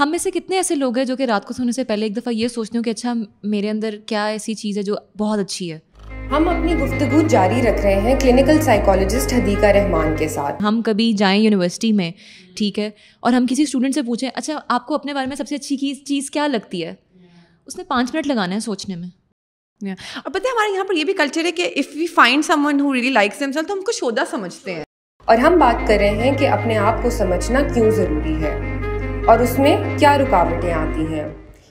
ہم میں سے کتنے ایسے لوگ ہیں جو کہ رات کو سونے سے پہلے ایک دفعہ یہ سوچتے ہوں کہ اچھا میرے اندر کیا ایسی چیز ہے جو بہت اچھی ہے؟ ہم اپنی گفتگو جاری رکھ رہے ہیں کلینکل سائیکالوجسٹ حدیقہ رحمان کے ساتھ۔ ہم کبھی جائیں یونیورسٹی میں ٹھیک ہے اور ہم کسی اسٹوڈنٹ سے پوچھیں اچھا آپ کو اپنے بارے میں سب سے اچھی چیز کیا لگتی ہے؟ اس نے پانچ منٹ لگانا ہے سوچنے میں۔ اور پتہ ہے ہمارے یہاں پر یہ بھی کلچر ہے کہ if we find someone who really likes تو ہم کو شودا سمجھتے ہیں۔ اور ہم بات کر رہے ہیں کہ اپنے آپ کو سمجھنا کیوں ضروری ہے؟ اور اس میں کیا رکاوٹیں آتی ہیں؟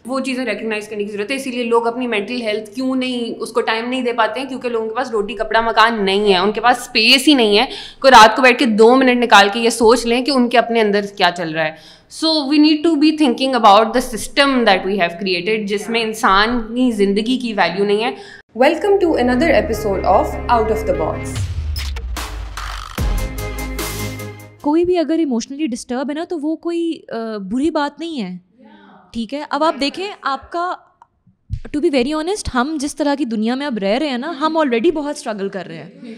وہ چیزیں ریکگنائز کرنے کی ضرورت ہے اسی لیے لوگ اپنی مینٹل ہیلتھ کیوں نہیں اس کو ٹائم نہیں دے پاتے ہیں؟ کیونکہ لوگوں کے پاس روٹی کپڑا مکان نہیں ہے ان کے پاس اسپیس ہی نہیں ہے۔ کوئی رات کو بیٹھ کے دو منٹ نکال کے یہ سوچ لیں کہ ان کے اپنے اندر کیا چل رہا ہے۔ So we need to be thinking about the system that we have created جس میں انسان کی زندگی کی ویلیو نہیں ہے۔ Welcome to another episode of out of the box کوئی بھی اگر ایموشنلی ڈسٹرب ہے نا تو وہ کوئی بری بات نہیں ہے۔ ٹھیک ہے؟ اب آپ دیکھیں، آپ کا ٹو بی ویری آنیسٹ ہم جس طرح کی دنیا میں اب رہ رہے ہیں نا، ہم آلریڈی بہت اسٹرگل کر رہے ہیں۔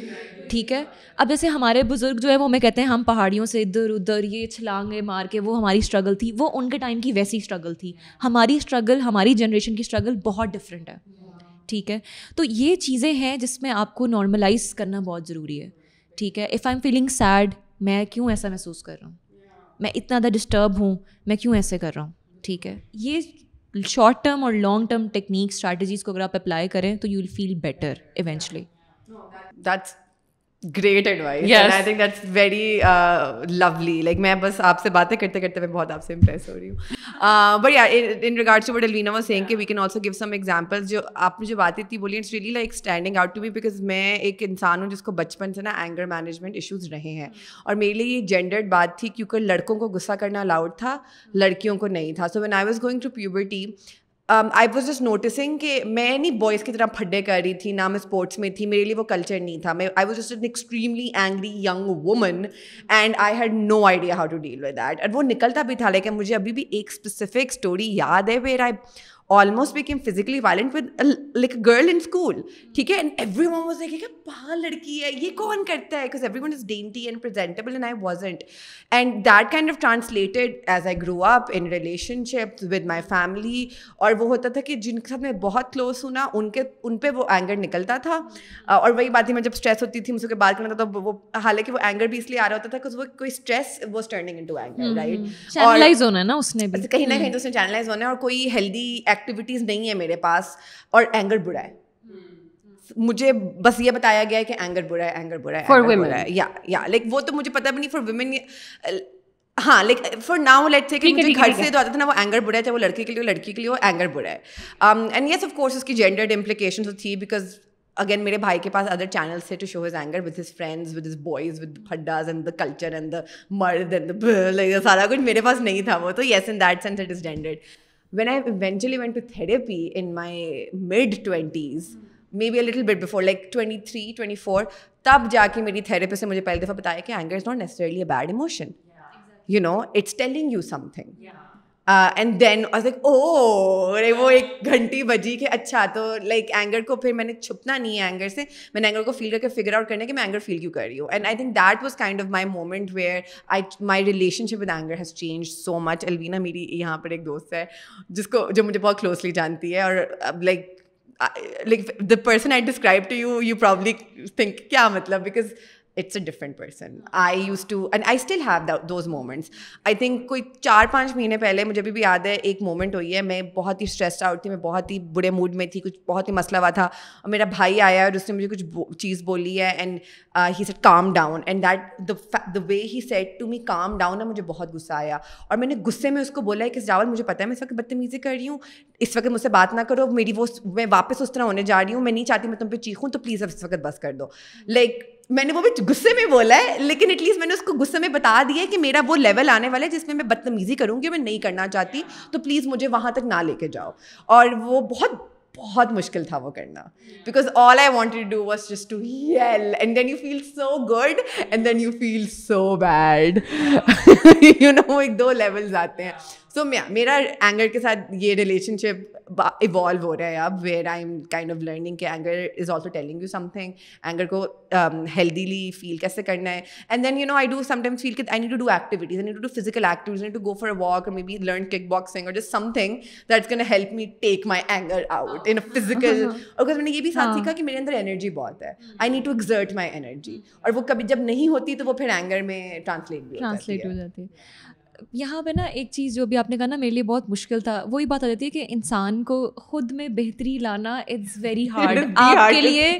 ٹھیک ہے؟ اب جیسے ہمارے بزرگ جو ہے وہ ہمیں کہتے ہیں، ہم پہاڑیوں سے ادھر ادھر یہ چھلانگے مار کے، وہ ہماری اسٹرگل تھی۔ وہ ان کے ٹائم کی ویسی اسٹرگل تھی۔ ہماری اسٹرگل ہماری جنریشن کی اسٹرگل بہت ڈفرینٹ ہے۔ ٹھیک ہے؟ تو یہ چیزیں ہیں جس میں آپ کو نارملائز کرنا بہت ضروری ہے۔ ٹھیک ہے؟ If I am feeling sad میں کیوں ایسا محسوس کر رہا ہوں؟ میں اتنا زیادہ ڈسٹرب ہوں، میں کیوں ایسے کر رہا ہوں؟ ٹھیک ہے۔ یہ شارٹ ٹرم اور لانگ ٹرم ٹیکنیک اسٹریٹجیز کو اگر آپ اپلائی کریں تو you will feel better eventually that's great advice I think that's very lovely like میں بس آپ سے باتیں کرتے کرتے میں بہت آپ سے امپریس ہو رہی ہوں but in regard to what Alvina was saying کہ we can also give some example جو آپ نے جو باتیں تھی بولی it's really like standing out to be because میں ایک انسان ہوں جس کو بچپن سے نا اینگر مینجمنٹ ایشوز رہے ہیں اور میرے لیے یہ جینڈرڈ بات تھی کیونکہ لڑکوں کو غصہ کرنا الاؤڈ تھا لڑکیوں کو نہیں تھا so when I was going to puberty I was just noticing کہ میں نہیں بوائز کی طرح پھڈے کر رہی تھی، نہ میں اسپورٹس میں تھی، میرے لیے وہ کلچر نہیں تھا۔ میں I was just an extremely angry young woman and I had no idea how to deal with that and وہ نکلتا بھی تھا، لیکن مجھے ابھی بھی ایک اسپیسیفک اسٹوری یاد ہے۔ Where I almost became physically violent with like girl in school ٹھیک ہے and everyone was like پاگل لڑکی ہے یہ کون کرتا ہے because everyone is dainty and presentable and I wasn't and that kind of translated as I grow up in relationship with my family اور وہ ہوتا تھا کہ جن کے ساتھ میں بہت کلوز ہوں نا ان کے ان پہ وہ اینگر نکلتا تھا۔ اور وہی بات ہی میں جب اسٹریس ہوتی تھی مجھ سے بات کرنا تھا تو وہ حالانکہ وہ اینگر بھی اس لیے آ رہا ہوتا تھا کہ وہ کوئی stress was turning into anger right نے کہیں نہ کہیں تو اس نے چینلائز ہونا ہے اور کوئی ہیلدی ایکٹیویٹیز نہیں ہے میرے پاس اور اینگر برا ہے۔ مجھے بس یہ بتایا گیا ہے کہ اینگر برا ہے اینگر برا ہے فار ویمن یا یا لائک وہ تو مجھے پتا بھی نہیں فار ویمن ہاں لائک فار ناؤ لیٹ سے کہ مجھے گھر سے تو آتا تھا نا وہ اینگر برا ہے چاہے وہ لڑکی کے لیے لڑکی کے لیے وہ اینگر برا ہے۔ اینڈ یس آف کورس اس کی جینڈرڈ امپلیکیشن تھی بیکاز اگین میرے بھائی کے پاس ادر چینل سے to show his anger with his friends with his boys with پھڈاز and the culture and the مرد اینڈ دا سارا کچھ میرے پاس نہیں تھا وہ۔ تو yes in that sense it is gendered when I eventually went to therapy in my mid twenties maybe a little bit before like twenty three twenty four تب جا کے میری تھراپسٹ نے مجھے پہلی دفعہ بتایا کہ anger is not necessarily a bad emotion you know it's telling you something and then like oh وہ ایک گھنٹی بجی کہ اچھا تو لائک اینگر کو پھر میں نے چھپنا نہیں ہے اینگر سے میں نے اینگر کو فیل کر کے فگر آؤٹ کرنے کہ میں اینگر فیل کیوں کر رہی ہوں and I think that was kind of my moment where I my relationship with anger has change so much Alvina میری یہاں پر ایک دوست ہے جس کو جو مجھے بہت کلوزلی جانتی ہے اور like like the person I describe to you you probably think کیا مطلب because it's a different person I used to and I still have those moments I think کوئی چار پانچ مہینے پہلے مجھے ابھی بھی یاد ہے، ایک مومنٹ ہوئی ہے، میں بہت ہی اسٹریسڈ آؤٹ تھی، میں بہت ہی برے موڈ میں تھی، کچھ بہت ہی مسئلہ ہوا تھا۔ اور میرا بھائی آیا اور اس نے مجھے کچھ چیز بولی ہے and he said calm down and that the way he said to me calm down ہے مجھے بہت غصہ آیا۔ اور میں نے غصے میں اس کو بولا ہے کہ جاول مجھے پتا ہے، میں اس وقت بدتمیزی کر رہی ہوں، اس وقت مجھ سے بات نہ کرو، میری وہ میں واپس اس طرح ہونے جا رہی ہوں، میں نہیں چاہتی، میں تم پہ چیخوں، تو پلیز اب اس وقت بس کر دو۔ لائک میں نے وہ بھی غصے میں بولا ہے، لیکن ایٹ لیسٹ میں نے اس کو غصے میں بتا دیا ہے کہ میرا وہ لیول آنے والا ہے جس میں میں بدتمیزی کروں گی میں نہیں کرنا چاہتی۔ تو پلیز مجھے وہاں تک نہ لے کے جاؤ۔ اور وہ بہت بہت مشکل تھا وہ کرنا۔ Because all I want to do was just to yell and then you feel so good and then you feel so bad you know ایک دو لیولز آتے ہیں۔ سو میرا اینگر کے ساتھ یہ ریلیشن شپ ایوالو ہو رہا ہے اب where I am kind of learning کہ anger is also telling you something anger کو ہیلدیلی فیل کیسے کرنا ہے and then you know I do sometimes feel کہ I need to do activities I need to do physical activities need to go for walk اور maybe learn kick boxing اور just something that's can help me take my anger out in physical اور میں نے یہ بھی ساتھ سیکھا کہ میرے اندر انرجی بہت ہے I need to exert my energy اور وہ کبھی جب نہیں ہوتی تو وہ پھر اینگر میں ٹرانسلیٹ بھی ٹرانسلیٹ ہو جاتی ہے یہاں پہ نا ایک چیز جو بھی آپ نے کہا نا میرے لیے بہت مشکل تھا وہی بات آ جاتی ہے کہ انسان کو خود میں بہتری لانا اٹس ویری ہارڈ آپ کے لیے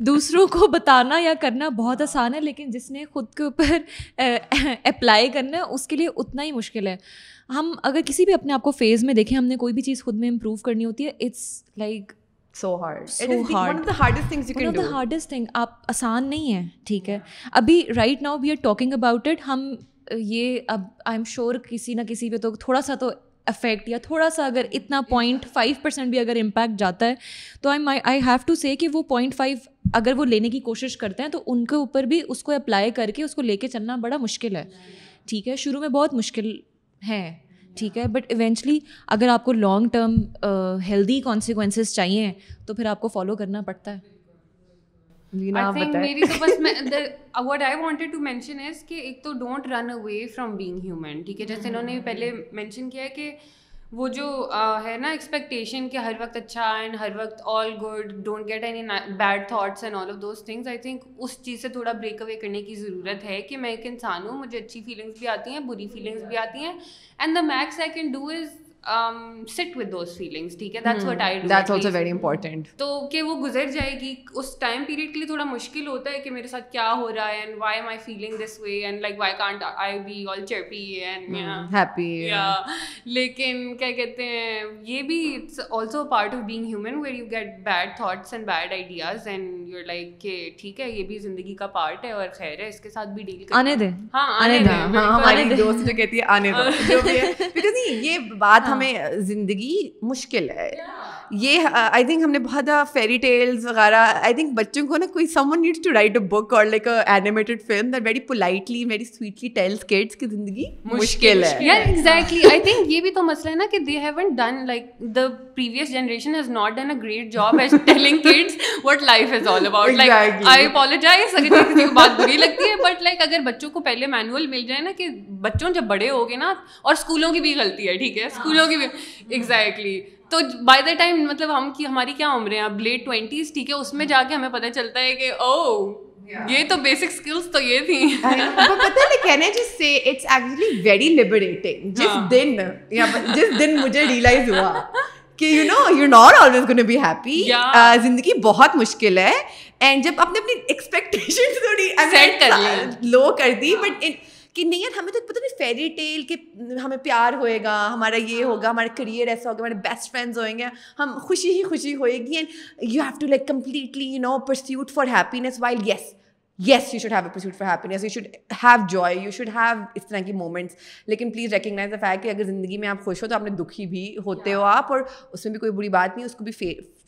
دوسروں کو بتانا یا کرنا بہت آسان ہے لیکن جس نے خود کے اوپر اپلائی کرنا ہے اس کے لیے اتنا ہی مشکل ہے۔ ہم اگر کسی بھی اپنے آپ کو فیز میں دیکھیں ہم نے کوئی بھی چیز خود میں امپروو کرنی ہوتی ہے it's like so hard hardest thing آپ آسان نہیں ہے ٹھیک ہے۔ ابھی right now we are talking about it ہم یہ اب آئی ایم شیور کسی نہ کسی پہ تو تھوڑا سا تو افیکٹ یا تھوڑا سا اگر اتنا پوائنٹ فائیو پرسینٹ بھی اگر امپیکٹ جاتا ہے، تو I I have to say کہ وہ پوائنٹ فائیو اگر وہ لینے کی کوشش کرتے ہیں تو ان کے اوپر بھی اس کو اپلائی کر کے اس کو لے کے چلنا بڑا مشکل ہے۔ ٹھیک ہے، شروع میں بہت مشکل ہے، ٹھیک ہے بٹ ایونچولی اگر آپ کو لانگ ٹرم ہیلدی کانسیکوینسز چاہیے، تو پھر آپ کو فالو کرنا پڑتا ہے۔ میری تو بس what I wanted to mention is کہ ایک تو don't run away from being human ٹھیک ہے؟ جیسے انہوں نے پہلے مینشن کیا ہے کہ وہ جو ہے نا ایکسپیکٹیشن کہ ہر وقت اچھا اینڈ ہر وقت all good don't get any bad thoughts and all of those things I think اس چیز سے تھوڑا بریک اوے کرنے کی ضرورت ہے کہ میں ایک انسان ہوں مجھے اچھی فیلنگس بھی آتی ہیں بری فیلنگس بھی آتی ہیں and the max I can do is sit with those feelings ٹھیک ہے that's I that's also very important تو کہ وہ گزر جائے گی اس ٹائم پیریڈ کے لیے تھوڑا مشکل ہوتا ہے کہ میرے ساتھ کیا ہو رہا ہے and why am I feeling this way and like why can't I be all and happy لیکن کیا کہتے ہیں یہ بھی it's also part of being human where you get bad thoughts and bad ideas and like کہ ٹھیک ہے یہ بھی زندگی کا پارٹ ہے اور خیر ہے اس کے ساتھ بھی ڈیل آنے دیں ہاں آنے دیں ہماری دوست جو کہتی ہے آنے دو یہ بات ہمیں زندگی زندگی مشکل ہے۔ یہ آئی تھنک ہم نے بہت فیری ٹیلس وغیرہ آئی تھنک بچوں کو نا کوئی someone needs to write a book اور like animated film that very politely very sweetly tells kids کی زندگی مشکل ہے۔ یار ایگزیکٹلی آئی تھنک یہ بھی تو مسئلہ ہے نا کہ they haven't done like the previous generation has not done a great job as telling kids what life is all about like I apologise اگر کسی کو بات بری لگتی ہے بٹ لائک اگر بچوں کو پہلے مینول مل جائے نا کہ بچوں جب بڑے ہو گے نا اور اسکولوں کی بھی غلطی ہے ٹھیک ہے۔ اسکولوں کی بھی ایگزیکٹلی تو بائی دا ٹائم مطلب ہم کی ہماری کیا عمریں ہیں؟ اب لیٹ ٹوینٹیز ٹھیک ہے اس میں جا کے ہمیں پتہ چلتا ہے کہ او یہ تو بیسک اسکلس تو یہ تھیں۔ پتہ نہیں کہنے جس سے اٹس ایکچولی ویری لبریٹنگ جس دن جس دن مجھے ریئلائز ہوا کہ you know you not always gonna be happy زندگی بہت مشکل ہے. اینڈ جب اپنے اپنی ایکسپیکٹیشن تھوڑی لو کر دی بٹ کہ نہیں یار ہمیں تو پتہ نہیں فیری ٹیل کہ ہمیں پیار ہوئے گا ہمارا یہ ہوگا ہمارا کریئر ایسا ہوگا ہمارے بیسٹ فرینڈز ہوئیں گے ہم خوشی ہی خوشی ہوئے گی and you have to like completely you know pursuit for happiness while yes yes you should have a pursuit for happiness you should have joy you should have اس طرح کی مومنٹس لیکن پلیز ریکگنائز دا فیکٹ کہ اگر زندگی میں آپ خوش ہو تو آپ نے دکھی بھی ہوتے ہو آپ اور اس میں بھی کوئی بری بات نہیں اس کو بھی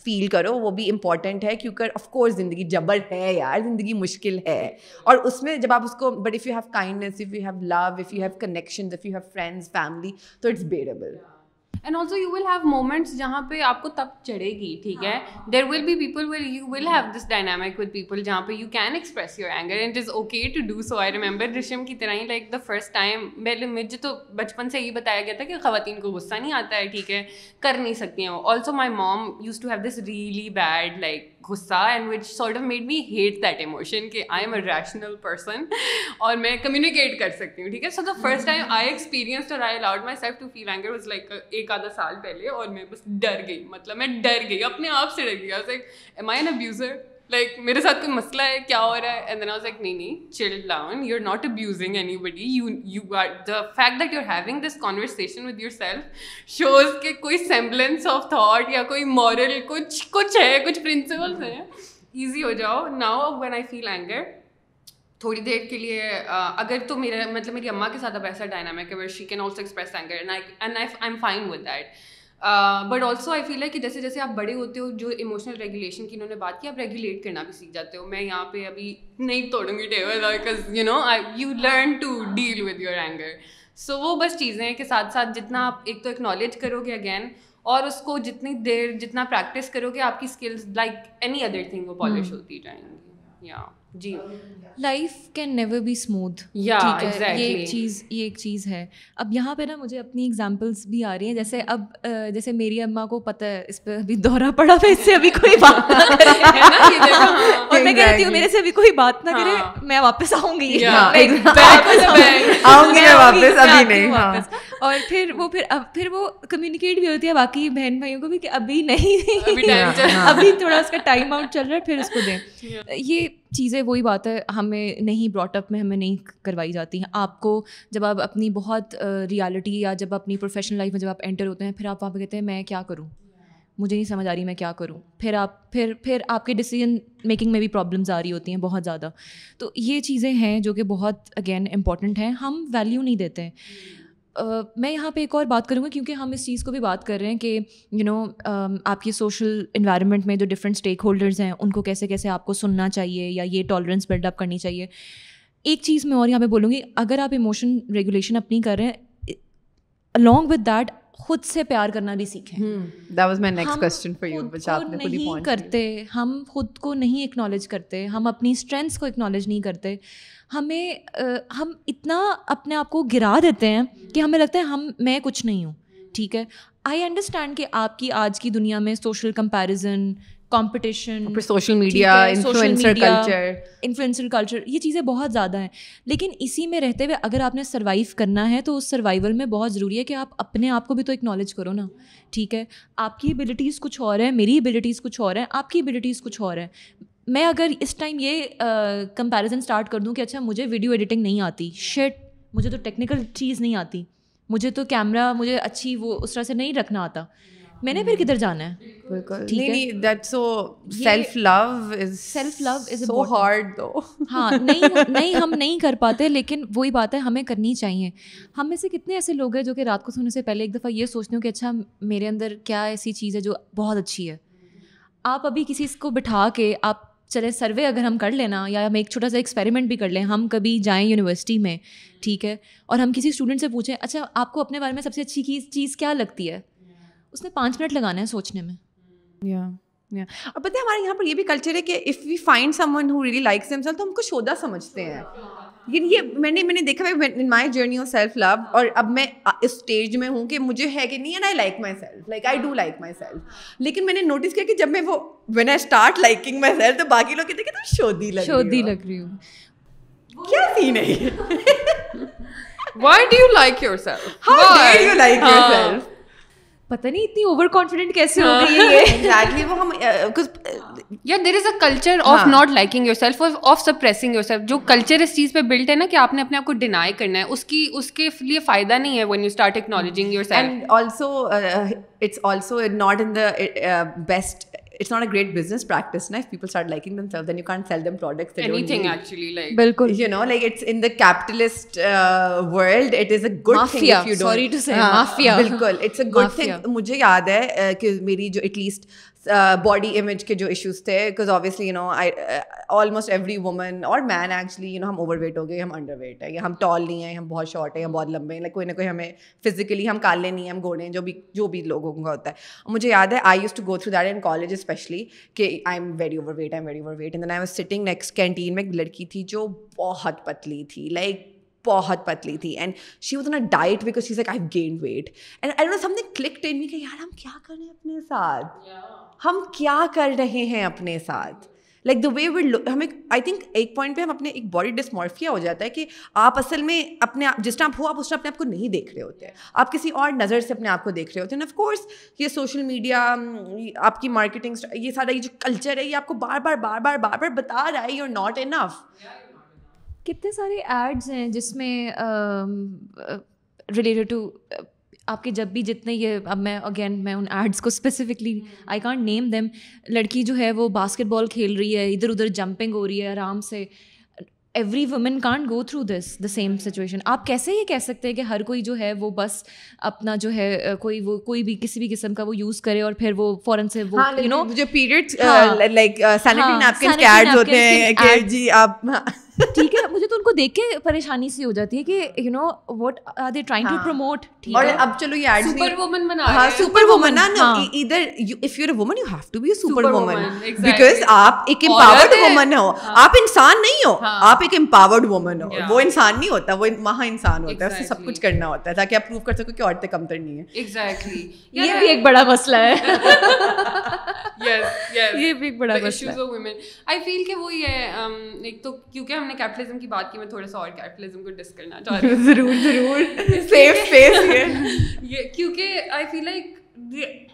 فیل کرو. وہ بھی امپورٹنٹ ہے کیونکہ آف کورس زندگی جبر ہے یار زندگی مشکل ہے. اور اس میں جب آپ اس کو but if you have kindness if you have love if you have connection if you have friends family تو it's bearable and also you will have moments جہاں پہ آپ کو تب چڑھے گی ٹھیک ہے؟ There will be people will you will have this dynamic with people جہاں پہ you can express your anger and is okay to do so I remember رشم کی طرح ہی لائک دا فرسٹ ٹائم پہلے مجھے تو بچپن سے یہی بتایا گیا تھا کہ خواتین کو غصہ نہیں آتا ہے ٹھیک ہے؟ کر نہیں سکتی ہیں۔ Also my mom used to have this really bad like غصہ and which sort of made me hate that emotion کہ I am a rational person اور میں کمیونیکیٹ کر سکتی ہوں، ٹھیک ہے؟ So the first time I experience اور I allowed myself to feel anger was like ایک آدھا سال پہلے اور میں بس ڈر گئی مطلب میں ڈر گئی، اپنے آپ سے ڈر گئی۔ Am I an abuser like میرے ساتھ کوئی مسئلہ ہے کیا ہو رہا ہے and then I was like نہیں نہیں chill down you are not abusing anybody you you are the fact that you are having this conversation with yourself shows کہ کوئی سیمبلنس آف تھاٹ یا کوئی مورل کچھ کچھ ہے کچھ پرنسپلس ہیں ایزی ہو جاؤ now when I feel anger تھوڑی دیر کے لیے اگر تو میرا مطلب میری اماں کے ساتھ اب ایسا ڈائنامک ہے she can also express anger and I am fine with that but also I feel ہے کہ جیسے جیسے آپ بڑے ہوتے ہو جو ایموشنل ریگولیشن کی انہوں نے بات کی آپ ریگولیٹ کرنا بھی سیکھ جاتے ہو میں یہاں پہ ابھی نہیں توڑوں گی table because you know you learn to deal with your anger so وہ بس چیزیں ہیں کہ ساتھ ساتھ جتنا آپ ایک تو اکنالج کرو گے اگین اور اس کو جتنی دیر جتنا پریکٹس کرو گے آپ کی skills like any other thing وہ پالش ہوتی جائیں گی یا جی۔ Life can never be smooth یا یہ ایک چیز یہ ایک چیز ہے۔ اب یہاں پہ نا مجھے اپنی اگزامپلس بھی آ رہی ہیں۔ جیسے اب جیسے میری اماں کو پتہ ہے اس پہ ابھی دورہ پڑا ہوا اس سے ابھی کوئی بات نہ کرے۔ اور میں کہتی ہوں میرے سے ابھی کوئی بات نہ کرے میں واپس آؤں گی۔ آؤں گی۔ میں واپس ابھی نہیں اور پھر وہ پھر اب پھر وہ کمیونیکیٹ بھی ہوتی ہے باقی بہن بھائیوں کو بھی کہ ابھی نہیں۔ ابھی تھوڑا اس کا ٹائم آؤٹ چل رہا ہے پھر اس کو دیں۔ یہ چیزیں وہی بات ہے، ہمیں نہیں براٹ اپ میں ہمیں نہیں کروائی جاتی ہیں۔ آپ کو جب آپ اپنی بہت ریالٹی یا جب اپنی پروفیشنل لائف میں جب آپ انٹر ہوتے ہیں، پھر آپ وہاں پہ کہتے ہیں، میں کیا کروں؟ مجھے نہیں سمجھ آ رہی میں کیا کروں۔ پھر آپ، پھر پھر آپ کے ڈیسیجن میکنگ میں بھی پرابلمز آ رہی ہوتی ہیں بہت زیادہ۔ تو یہ چیزیں ہیں جو کہ بہت اگین امپورٹنٹ ہیں۔ ہم ویلیو نہیں دیتے۔ ہیں میں یہاں پہ ایک اور بات کروں گا کیونکہ ہم اس چیز کو بھی بات کر رہے ہیں کہ یو نو آپ کی سوشل انوائرمنٹ میں جو ڈفرینٹ اسٹیک ہولڈرز ہیں ان کو کیسے کیسے آپ کو سننا چاہیے یا یہ ٹالرنس بلڈ اپ کرنی چاہیے۔ ایک چیز میں اور یہاں پہ بولوں گی اگر آپ ایموشن ریگولیشن اپنی کر رہے ہیں الانگ ود دیٹ خود سے پیار کرنا بھی سیکھیں۔ نہیں کرتے ہم خود کو نہیں اکنالج کرتے ہم اپنی اسٹرینتھس کو اکنالج نہیں کرتے۔ ہمیں ہم اتنا اپنے آپ کو گرا دیتے ہیں کہ ہمیں لگتا ہے ہم میں کچھ نہیں ہوں۔ ٹھیک ہے؟ آئی انڈرسٹینڈ کہ آپ کی آج کی دنیا میں social comparison competition social media influencer culture یہ چیزیں بہت زیادہ ہیں۔ لیکن اسی میں رہتے ہوئے اگر آپ نے سروائیو کرنا ہے تو اس سروائیول میں بہت ضروری ہے کہ آپ اپنے آپ کو بھی تو اکنالج کرو نا۔ ٹھیک ہے؟ آپ کی ابلیٹیز کچھ اور ہیں میری ابلیٹیز کچھ اور ہیں آپ کی ابلیٹیز کچھ اور ہیں۔ میں اگر اس ٹائم یہ کمپیریزن اسٹارٹ کر دوں کہ اچھا مجھے ویڈیو ایڈیٹنگ نہیں آتی۔ شیٹ مجھے تو ٹیکنیکل چیز نہیں آتی۔ مجھے تو کیمرہ مجھے اچھی وہ اس طرح سے نہیں رکھنا آتا۔ میں نے پھر کدھر جانا ہے؟ ہاں نہیں نہیں ہم نہیں کر پاتے لیکن وہی بات ہے ہمیں کرنی چاہیے۔ ہم میں سے کتنے ایسے لوگ ہیں جو کہ رات کو سونے سے پہلے ایک دفعہ یہ سوچتے ہوں کہ اچھا میرے اندر کیا ایسی چیز ہے جو بہت اچھی ہے؟ آپ ابھی کسی کو بٹھا کے آپ چلے، سروے اگر ہم کر لینا یا ہم ایک چھوٹا سا ایکسپیریمنٹ بھی کر لیں، ہم کبھی جائیں یونیورسٹی میں، ٹھیک ہے؟ اور ہم کسی اسٹوڈنٹ سے پوچھیں اچھا آپ کو اپنے بارے میں سب سے اچھی چیز کیا لگتی ہے؟ اس نے پانچ منٹ لگانا ہے سوچنے میں۔ اور پتہ ہے ہمارے یہاں پر یہ بھی کلچر ہے کہ if we find someone who really likes تو ہم کو شودا سمجھتے ہیں۔ لیکن یہ میں نے میں نے دیکھا in my journey of self love اور اب میں اس اسٹیج میں ہوں کہ مجھے ہے کہ نہیں and I like myself like I do like myself لیکن میں نے نوٹس کیا کہ جب میں وہ when I start liking myself تو باقی لوگ کہتے ہیں کہ تم شودی لگ شودی لگ رہی ہوں. کیا سین ہے why do you like yourself how do you like yourself پتہ نہیں اتنی اوور کانفیڈنٹ کیسے ہو گئی ہے ایگزیکٹلی وہ ہم یا there is a culture of not liking yourself of suppressing yourself جو کلچر اس چیز پہ بلڈ ہے نا کہ آپ نے اپنے آپ کو ڈینائی کرنا ہے اس کی اس کے لیے فائدہ نہیں ہے when you start acknowledging yourself and also it's also not in the best it's not a great business practice نا people are liking themselves then you can sell them products anything actually like بالکل you know like it's in capitalist world it is a good thing بالکل it's a good thing مجھے یاد ہے کہ میری جو at least body image کے جو ایشوز تھے because obviously you know I almost every woman اور مین ایکچولی یو نو ہم اوور ویٹ ہو گئے، ہم انڈر ویٹ ہے یا ہم ٹال نہیں ہیں ہم بہت شارٹ ہیں ہم بہت لمبے ہیں لائک کوئی نہ کوئی ہمیں فزیکلی ہم کالے نہیں ہیں، ہم گھوڑے ہیں، جو بھی جو بھی لوگوں کا ہوتا ہے۔ مجھے یاد ہے I use to go through that in college especially کہ I am very overweight I am very overweight and then I was sitting next canteen میں ایک لڑکی تھی جو بہت پتلی تھی لائک بہت پتلی تھی and she was in diet because she's like I gain weight and I don't something clicked in me کہ یار ہم کیا کر رہے ہیں اپنے ساتھ؟ ہم کیا کر رہے ہیں اپنے ساتھ؟ لائک دا وے وڈ ہمیں آئی تھنک ایک پوائنٹ پہ ہم اپنے ایک باڈی ڈسمورفیا ہو جاتا ہے کہ آپ اصل میں اپنے آپ، جس ٹائم ہو، آپ اس ٹائم اپنے آپ کو نہیں دیکھ رہے ہوتے۔ آپ کسی اور نظر سے اپنے آپ کو دیکھ رہے ہوتے۔ ہیں آف کورس یہ سوشل میڈیا آپ کی مارکیٹنگ یہ سارا، یہ جو کلچر ہے، یہ آپ کو بار بار بار بار بار بار بتا رہا ہے یو ناٹ انف کتنے سارے ایڈز ہیں جس میں ریلیٹڈ ٹو آپ کے جب بھی جتنے یہ اب میں اگین میں ان ایڈس کو specifically I can't name them لڑکی جو ہے وہ باسکٹ بال کھیل رہی ہے ادھر ادھر جمپنگ ہو رہی ہے آرام سے. Every woman can't go through this the same situation آپ کیسے یہ کہہ سکتے ہیں کہ ہر کوئی جو ہے وہ بس اپنا جو ہے کوئی وہ کوئی بھی کسی بھی قسم کا وہ یوز کرے اور پھر وہ فوراً سے وہ یو نو جو پیریڈ لائک ہوتے ہیں کہ جی آپ ٹھیک ہے مجھے تو ان کو دیکھ کے پریشانی سی ہو جاتی ہے کہ you know what are they trying to promote اور اب چلو یہ ایڈ سپر وومن بنا ہاں سپر وومن نا ادھر if you woman you have to be super woman because آپ ایک امپاورڈ وومن ہو۔ آپ انسان نہیں ہو آپ ایک امپاورڈ وومن ہو۔ وہ انسان نہیں ہوتا وہ وہاں انسان ہوتا ہے۔ اس سے سب کچھ کرنا ہوتا ہے تاکہ آپ پروو کر سکو کہ عورتیں کمتر نہیں ہیں۔ ایگزیکٹلی یہ بھی ایک بڑا مسئلہ ہے۔ یہ بھی ایک بڑا ہے۔ آئی فیل کہ وہ یہ ایک تو کیونکہ ہم نے کیپٹلزم کی بات کی میں تھوڑا سا اور کیپٹلزم کو ڈس کرنا چاہ رہی ہوں۔ ضرور ضرور۔ سیف یہ۔ کیونکہ آئی فیل لائک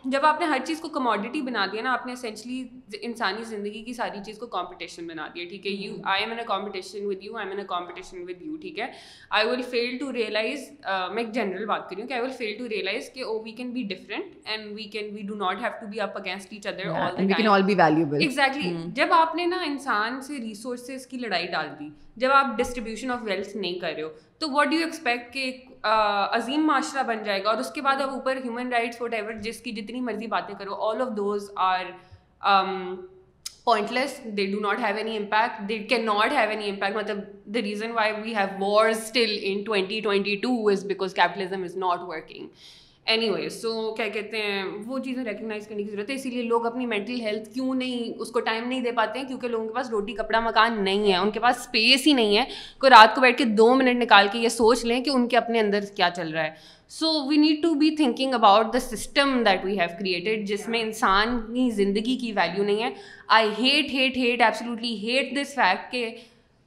جب آپ نے ہر چیز کو کموڈیٹی بنا دیا نا آپ نے اسینچلی انسانی زندگی کی ساری چیز کو کمپٹیشن بنا دیا ٹھیک ہے؟ You I am in a competition with you I am in a competition with you ٹھیک ہے؟ I will feel to realise میں ایک جنرل بات کری ہوں کہ I will feel to realise کہ او we can be different and we can we do not have to be up against each other exactly جب آپ نے نا انسان سے ریسورسز کی لڑائی ڈال دی جب آپ ڈسٹریبیوشن آف ویلتھ نہیں کر رہے ہو تو واٹ ڈو یو ایکسپیکٹ کہ عظیم معاشرہ بن جائے گا اور اس کے بعد اب اوپر ہیومن رائٹس وٹ ایور جس کی جتنی مرضی باتیں کرو all of those are pointless they do not have any impact they can not have any impact مطلب the reason why we have wars still in twenty twenty two is because capitalism is not working anyway so کیا کہتے ہیں؟ وہ چیزیں recognise کرنے کی ضرورت ہے، اسی لیے لوگ اپنی مینٹل ہیلتھ کیوں نہیں، اس کو ٹائم نہیں دے پاتے ہیں؟ کیونکہ لوگوں کے پاس روٹی، کپڑا، مکان نہیں ہے، ان کے پاس اسپیس ہی نہیں ہے۔ کوئی رات کو بیٹھ کے دو منٹ نکال کے یہ سوچ لیں کہ ان کے اپنے اندر کیا چل رہا ہے۔ So we need to be thinking about the system that we have created جس میں انسانی زندگی کی ویلیو نہیں ہے۔ I hate hate hate absolutely hate this fact کہ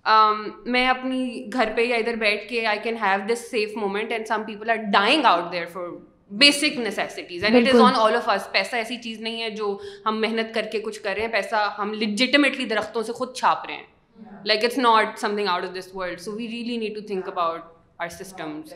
um, میں اپنی گھر پہ یا ادھر بیٹھ کے I can have this safe moment and some people are dying out there for basic necessities and it is on all of us پیسہ ایسی چیز نہیں ہے جو ہم محنت کر کے کچھ کر رہے ہیں پیسہ ہم لجٹمیٹلی درختوں سے خود چھاپ رہے ہیں۔ Like it's not something out of this world so we really need to think about our systems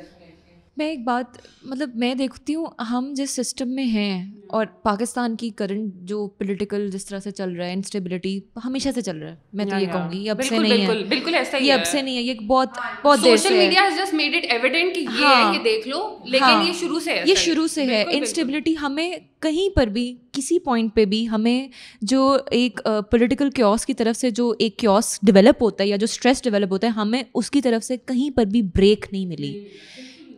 میں ایک بات مطلب میں دیکھتی ہوں ہم جس سسٹم میں ہیں اور پاکستان کی کرنٹ جو پولیٹیکل جس طرح سے چل رہا ہے انسٹیبلٹی ہمیشہ سے چل رہا ہے۔ میں تو یہ کہوں گی یہ اب سے نہیں ہے۔ بالکل ایسا یہ اب سے نہیں ہے یہ بہت بہت دیر سے media has just made it evident کہ یہ ہے یہ دیکھ لو لیکن یہ شروع سے یہ شروع سے ہے۔ انسٹیبلٹی ہمیں کہیں پر بھی کسی پوائنٹ پہ بھی ہمیں جو ایک پولیٹیکل کیوس کی طرف سے جو ایک کیوس ڈیولپ ہوتا ہے یا جو اسٹریس ڈیولپ ہوتا ہے ہمیں اس کی طرف سے کہیں پر بھی بریک نہیں ملی۔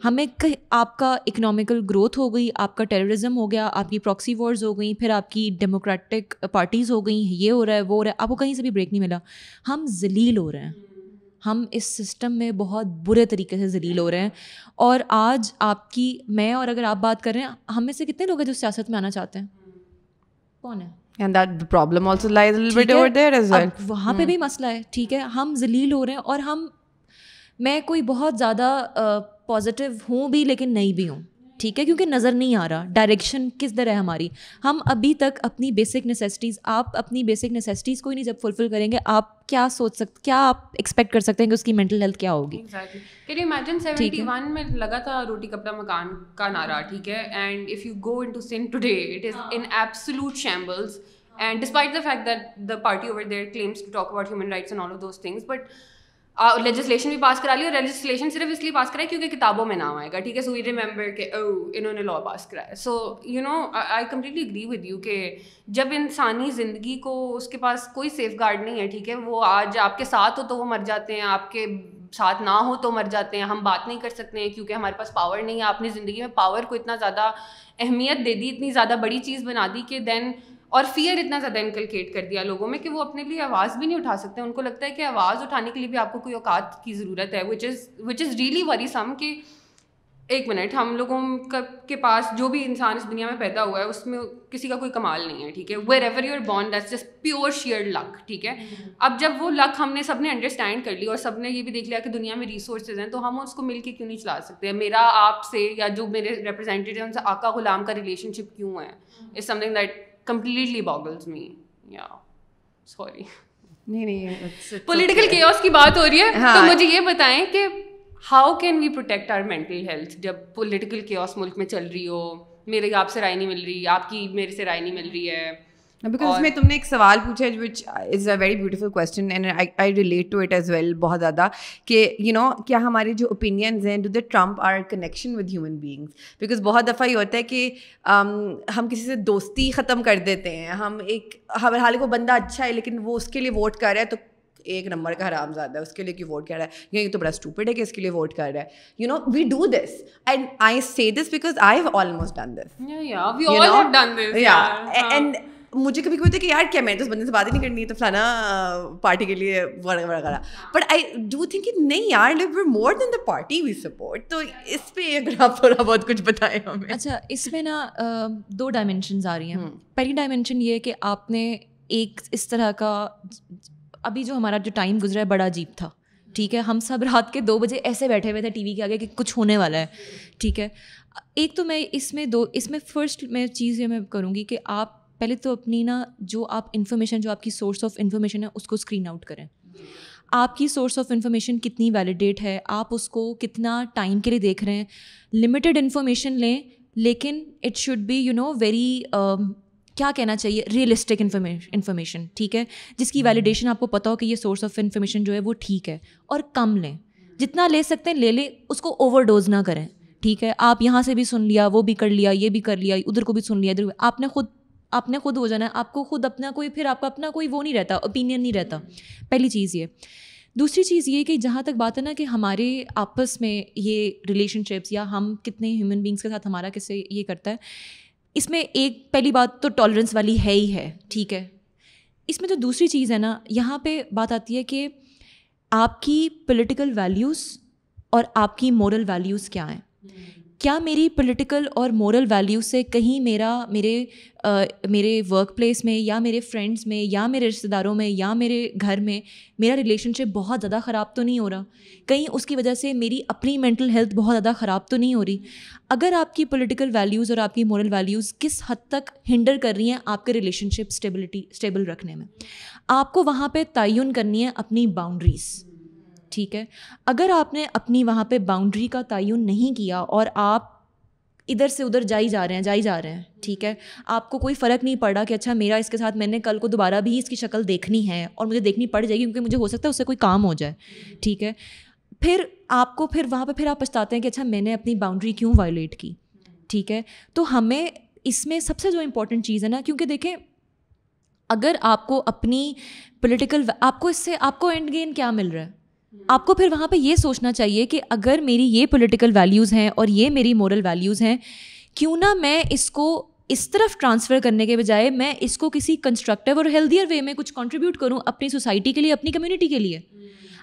ہمیں آپ کا اکنامیکل گروتھ ہو گئی آپ کا ٹیررزم ہو گیا آپ کی پراکسی وارز ہو گئیں پھر آپ کی ڈیموکریٹک پارٹیز ہو گئیں یہ ہو رہا ہے وہ ہو رہا ہے آپ کو کہیں سے بھی بریک نہیں ملا۔ ہم ذلیل ہو رہے ہیں۔ ہم اس سسٹم میں بہت برے طریقے سے ذلیل ہو رہے ہیں۔ اور آج آپ کی میں اور اگر آپ بات کر رہے ہیں ہم میں سے کتنے لوگ ہیں جو سیاست میں آنا چاہتے ہیں؟ کون ہے؟ وہاں پہ بھی مسئلہ ہے ٹھیک ہے ہم ذلیل ہو رہے ہیں اور ہم میں کوئی بہت زیادہ پازیٹیو ہوں بھی لیکن نہیں بھی ہوں۔ ٹھیک ہے؟ کیونکہ نظر نہیں آ رہا۔ ڈائریکشن کس طرح ہے ہماری؟ ہم ابھی تک اپنی بیسک نیسیسٹیز آپ اپنی بیسک نیسیسٹیز کو ہی نہیں جب فلفل کریں گے آپ کیا سوچ سکتے کیا آپ ایکسپیکٹ کر سکتے ہیں کہ اس کی مینٹل ہیلتھ کیا ہوگی؟ امیجن سیونٹی ون میں لگا تھا روٹی کپڑا مکان کا نعرہ ٹھیک ہے؟ And if you go into Sindh today it is in absolute shambles and despite the fact that the party over there claims to talk about human rights and all of those things but legislation بھی پاس کرا لی اور legislation صرف اس لیے پاس کرائی کیونکہ کتابوں میں نام آئے گا، ٹھیک ہے؟ سو وی ریمبر کہ او انہوں نے لا پاس کرایا۔ So you know I completely agree with you کہ جب انسانی زندگی کو اس کے پاس کوئی سیف گارڈ نہیں ہے، ٹھیک ہے؟ وہ آج آپ کے ساتھ ہو تو وہ مر جاتے ہیں، آپ کے ساتھ نہ ہو تو مر جاتے ہیں، ہم بات نہیں کر سکتے ہیں کیونکہ ہمارے پاس پاور نہیں ہے۔ اپنی زندگی میں پاور کو اتنا زیادہ اہمیت دے دی، اتنی زیادہ بڑی چیز بنا دی کہ دین اور فیئر اتنا زیادہ انکلکیٹ کر دیا لوگوں میں کہ وہ اپنے لیے آواز بھی نہیں اٹھا سکتے۔ ان کو لگتا ہے کہ آواز اٹھانے کے لیے بھی آپ کو کوئی اوقات کی ضرورت ہے which is which is really وری سم کہ ایک منٹ، ہم لوگوں کے پاس جو بھی انسان اس دنیا میں پیدا ہوا ہے، اس میں کسی کا کوئی کمال نہیں ہے، ٹھیک ہے؟ Wherever you're born that's just pure sheer luck ٹھیک ہے؟ اب جب وہ لک ہم نے سب نے انڈرسٹینڈ کر لی اور سب نے یہ بھی دیکھ لیا کہ دنیا میں ریسورسز ہیں، تو ہم اس کو مل کے کیوں نہیں چلا سکتے؟ میرا آپ سے یا جو میرے ریپرزینٹیو ہیں، ان سے آقا غلام کا ریلیشن شپ کیوں ہے؟ Is something that completely boggles me یا سوری نہیں نہیں پولیٹیکل کیوس کی بات ہو رہی ہے تو مجھے یہ بتائیں کہ how can we protect our mental health جب پولیٹیکل کیوس ملک میں چل رہی ہو میرے آپ سے رائے نہیں مل رہی آپ کی میرے سے رائے نہیں مل رہی ہے بیکاز اس میں تم نے ایک سوال پوچھا ہے which is a very beautiful question and I relate to it as well بہت زیادہ کہ یو نو کیا ہماری جو اوپینینز ہیں do the trump our connection with human beings because بہت دفعہ یہ ہوتا ہے کہ ہم کسی سے دوستی ختم کر دیتے ہیں ہم ایک حال کو بندہ اچھا ہے لیکن وہ اس کے لیے ووٹ کر رہا ہے تو ایک نمبر کا حرام زیادہ ہے اس کے لیے کیوں ووٹ کر رہا ہے؟ یہ تو بڑا اسٹوپڈ ہے کہ اس کے لیے ووٹ کر رہا ہے. You know we do this and I see this because I have almost done this and مجھے کبھی کبھی کہ یار کیا میں تو اس بندے سے بات ہی نہیں کرنی تو فلانا پارٹی کے لیے وغیرہ بٹ آئی ڈو تھنک کہ نہیں یار وی مور than the party we support تو اس پہ اگر آپ تھوڑا بہت کچھ بتائیں ہمیں۔ اچھا اس میں نا دو ڈائمینشنز آ رہی ہیں۔ پہلی ڈائمینشن یہ ہے کہ آپ نے ایک اس طرح کا ابھی جو ہمارا جو ٹائم گزرا ہے بڑا عجیب تھا۔ ٹھیک ہے ہم سب رات کے دو بجے ایسے بیٹھے ہوئے تھے ٹی وی کے آگے کہ کچھ ہونے والا ہے۔ ٹھیک ہے۔ ایک تو میں اس میں دو اس میں فرسٹ میں چیز یہ میں کروں گی کہ آپ پہلے تو اپنی نا جو آپ انفارمیشن جو آپ کی سورس آف انفارمیشن ہے، اس کو اسکرین آؤٹ کریں۔ آپ کی سورس آف انفارمیشن کتنی ویلیڈیٹ ہے؟ آپ اس کو کتنا ٹائم کے لیے دیکھ رہے ہیں؟ لمیٹیڈ انفارمیشن لیں، لیکن it should be you know very کیا کہنا چاہیے؟ ریئلسٹک انفارمیشن ٹھیک ہے؟ جس کی ویلیڈیشن آپ کو پتا ہو کہ یہ سورس آف انفارمیشن جو ہے وہ ٹھیک ہے، اور کم لیں۔ جتنا لے سکتے ہیں، لے لیں، اس کو اوور ڈوز نہ کریں۔ ٹھیک ہے؟ آپ یہاں سے بھی سن لیا، وہ بھی کر لیا، یہ بھی کر لیا، ادھر کو بھی سن لیا، ادھر آپ نے خود آپ نے خود ہو جانا ہے، آپ کو خود اپنا کوئی، پھر آپ کا اپنا کوئی وہ نہیں رہتا اوپینین نہیں رہتا۔ پہلی چیز یہ۔ دوسری چیز یہ کہ جہاں تک بات ہے نا کہ ہمارے آپس میں یہ ریلیشن شپس یا ہم کتنے ہیومن بینگس کے ساتھ ہمارا کیسے یہ کرتا ہے، اس میں ایک پہلی بات تو ٹالرنس والی ہے ہی ہے، ٹھیک ہے۔ اس میں جو دوسری چیز ہے نا، یہاں پہ بات آتی ہے کہ آپ کی پولیٹیکل ویلیوز اور آپ کی مورل ویلیوز کیا ہیں۔ کیا میری پولیٹیکل اور مورل ویلیو سے کہیں میرا، میرے میرے ورک پلیس میں یا میرے فرینڈس میں یا میرے رشتہ داروں میں یا میرے گھر میں میرا ریلیشن شپ بہت زیادہ خراب تو نہیں ہو رہا؟ کہیں اس کی وجہ سے میری اپنی مینٹل ہیلتھ بہت زیادہ خراب تو نہیں ہو رہی؟ اگر آپ کی پولیٹیکل ویلیوز اور آپ کی مورل ویلیوز کس حد تک ہنڈر کر رہی ہیں آپ کے ریلیشن شپ اسٹیبلٹی اسٹیبل رکھنے میں؟ آپ کو وہاں پہ تعین کرنی ہے اپنی باؤنڈریز ٹھیک ہے۔ اگر آپ نے اپنی وہاں پہ باؤنڈری کا تعین نہیں کیا اور آپ ادھر سے ادھر جائی جا رہے ہیں، جائی جا رہے ہیں، ٹھیک ہے۔ آپ کو کوئی فرق نہیں پڑ رہا کہ اچھا میرا اس کے ساتھ میں نے کل کو دوبارہ بھی اس کی شکل دیکھنی ہے اور مجھے دیکھنی پڑ جائے گی کیونکہ مجھے ہو سکتا ہے اس سے کوئی کام ہو جائے، ٹھیک ہے۔ پھر آپ کو پھر وہاں پہ پھر آپ پچھتاتے ہیں کہ اچھا میں نے اپنی باؤنڈری کیوں وائلیٹ کی، ٹھیک ہے۔ تو ہمیں اس میں سب سے جو امپورٹنٹ چیز ہے نا، کیونکہ دیکھیں اگر آپ کو اپنی پولیٹیکل آپ کو اس سے، آپ کو اینڈ گین کیا مل رہا ہے؟ آپ کو پھر وہاں پہ یہ سوچنا چاہیے کہ اگر میری یہ پولیٹیکل ویلیوز ہیں اور یہ میری مورل ویلیوز ہیں کیوں نہ میں اس کو اس طرف ٹرانسفر کرنے کے بجائے میں اس کو کسی کنسٹرکٹیو اور ہیلدیئر وے میں کچھ کنٹریبیوٹ کروں اپنی سوسائٹی کے لیے اپنی کمیونٹی کے لیے۔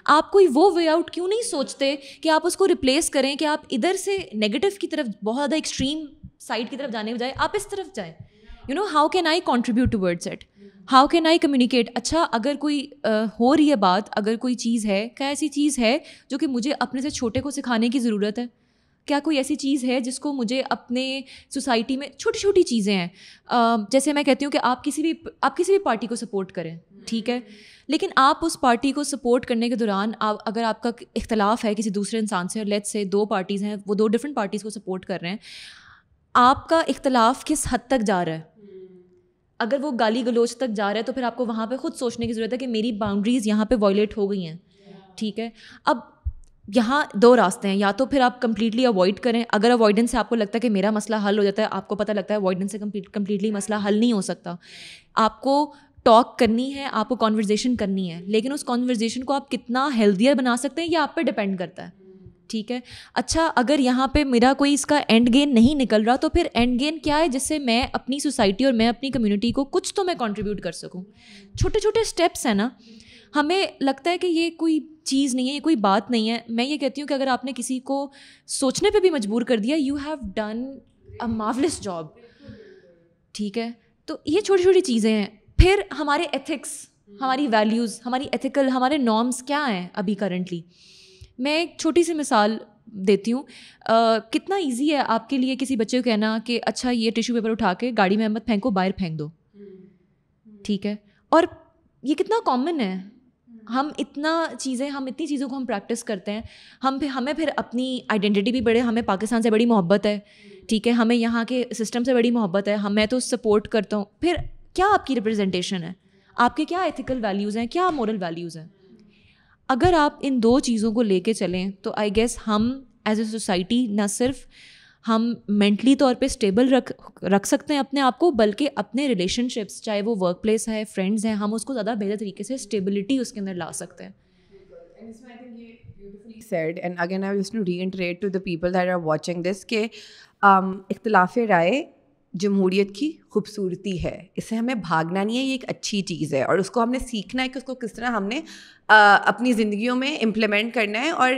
آپ کوئی وہ وے آؤٹ کیوں نہیں سوچتے کہ آپ اس کو ریپلیس کریں کہ آپ ادھر سے نگیٹو کی طرف بہت زیادہ ایکسٹریم سائڈ کی طرف جانے بجائے آپ اس طرف جائیں۔ You know how can I contribute towards it how can I communicate اچھا اگر کوئی ہو رہی ہے بات اگر کوئی چیز ہے کیا ایسی چیز ہے جو کہ مجھے اپنے سے چھوٹے کو سکھانے کی ضرورت ہے کیا کوئی ایسی چیز ہے جس کو مجھے اپنے سوسائٹی میں چھوٹی چھوٹی چیزیں ہیں جیسے میں کہتی ہوں کہ آپ کسی بھی آپ کسی بھی پارٹی کو سپورٹ کریں ٹھیک ہے لیکن آپ اس پارٹی کو سپورٹ کرنے کے دوران اگر آپ کا اختلاف ہے کسی دوسرے انسان سے لیٹ سے دو پارٹیز ہیں وہ دو ڈفرینٹ پارٹیز کو سپورٹ کر رہے ہیں آپ کا اختلاف کس حد تک جا رہا ہے اگر وہ گالی گلوچ تک جا رہا ہے تو پھر آپ کو وہاں پہ خود سوچنے کی ضرورت ہے کہ میری باؤنڈریز یہاں پہ وائلیٹ ہو گئی ہیں۔ ٹھیک ہے؟ اب یہاں دو راستے ہیں، یا تو پھر آپ کمپلیٹلی اوائڈ کریں۔ اگر اوائڈنس سے آپ کو لگتا ہے کہ میرا مسئلہ حل ہو جاتا ہے، آپ کو پتہ لگتا ہے اوائڈنس سے کمپلیٹلی مسئلہ حل نہیں ہو سکتا۔ آپ کو ٹاک کرنی ہے، آپ کو کانورزیشن کرنی ہے، لیکن اس کانورزیشن کو آپ کتنا ہیلدیئر بنا سکتے ہیں یہ آپ پہ ڈپینڈ کرتا ہے؟ ٹھیک ہے۔ اچھا اگر یہاں پہ میرا کوئی اس کا اینڈ گین نہیں نکل رہا تو پھر اینڈ گین کیا ہے جس سے میں اپنی سوسائٹی اور میں اپنی کمیونٹی کو کچھ تو میں کنٹریبیوٹ کر سکوں؟ چھوٹے چھوٹے اسٹیپس ہیں نا۔ ہمیں لگتا ہے کہ یہ کوئی چیز نہیں ہے، یہ کوئی بات نہیں ہے۔ میں یہ کہتی ہوں کہ اگر آپ نے کسی کو سوچنے پہ بھی مجبور کر دیا you have done a marvellous job ٹھیک ہے۔ تو یہ چھوٹی چھوٹی چیزیں ہیں۔ پھر ہمارے ایتھکس ہماری ویلیوز ہماری ایتھیکل ہمارے نارمس کیا ہیں ابھی کرنٹلی میں ایک چھوٹی سی مثال دیتی ہوں۔ کتنا ایزی ہے آپ کے لیے کسی بچے کو کہنا کہ اچھا یہ ٹیشو پیپر اٹھا کے گاڑی میں مت پھینکو، باہر پھینک دو۔ ٹھیک ہے۔ اور یہ کتنا کامن ہے۔ ہم اتنا چیزیں، ہم اتنی چیزوں کو ہم پریکٹس کرتے ہیں۔ ہم پھر، ہمیں پھر اپنی آئیڈینٹی بھی بڑھے۔ ہمیں پاکستان سے بڑی محبت ہے۔ ٹھیک ہے۔ ہمیں یہاں کے سسٹم سے بڑی محبت ہے۔ ہم میں تو سپورٹ کرتا ہوں۔ پھر کیا آپ کی ریپرزنٹیشن ہے؟ آپ کے کیا ایتھیکل ویلیوز ہیں؟ کیا مورل ویلیوز ہیں؟ اگر آپ ان دو چیزوں کو لے کے چلیں تو آئی گیس ہم ایز اے سوسائٹی نہ صرف ہم مینٹلی طور پہ اسٹیبل رکھ رکھ سکتے ہیں اپنے آپ کو، بلکہ اپنے ریلیشن شپس چاہے وہ ورک پلیس ہے فرینڈز ہیں، ہم اس کو زیادہ بہتر طریقے سے اسٹیبلٹی اس کے اندر لا سکتے ہیں۔ Said and again I was to reiterate to the people that are watching this کہ um, اختلاف رائے جمہوریت کی خوبصورتی ہے۔ اسے ہمیں بھاگنا نہیں ہے، یہ ایک اچھی چیز ہے۔ اور اس کو ہم نے سیکھنا ہے کہ اس کو کس طرح ہم نے اپنی زندگیوں میں امپلیمنٹ کرنا ہے۔ اور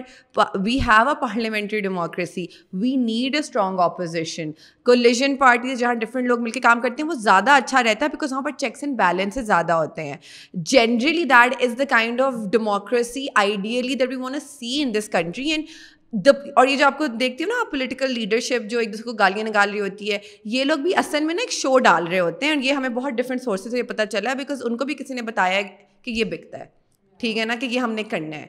we have a parliamentary democracy we need a strong opposition coalition parties جہاں ڈفرینٹ لوگ مل کے کام کرتے ہیں، وہ زیادہ اچھا رہتا ہے بیکاز وہاں پر چیکس اینڈ بیلنسز زیادہ ہوتے ہیں۔ Generally that is the kind of democracy ideally that we want see in this country and اور یہ جو آپ کو دیکھتی ہوں نا پولیٹیکل لیڈرشپ جو ایک دوسرے کو گالیاں نکال رہی ہوتی ہے، یہ لوگ بھی اصل میں نا ایک شو ڈال رہے ہوتے ہیں اور یہ ہمیں بہت ڈفرینٹ سورسز سے یہ پتہ چلا ہے بیکاز ان کو بھی کسی نے بتایا کہ یہ بکتا ہے، ٹھیک ہے نا کہ یہ ہم نے کرنا ہے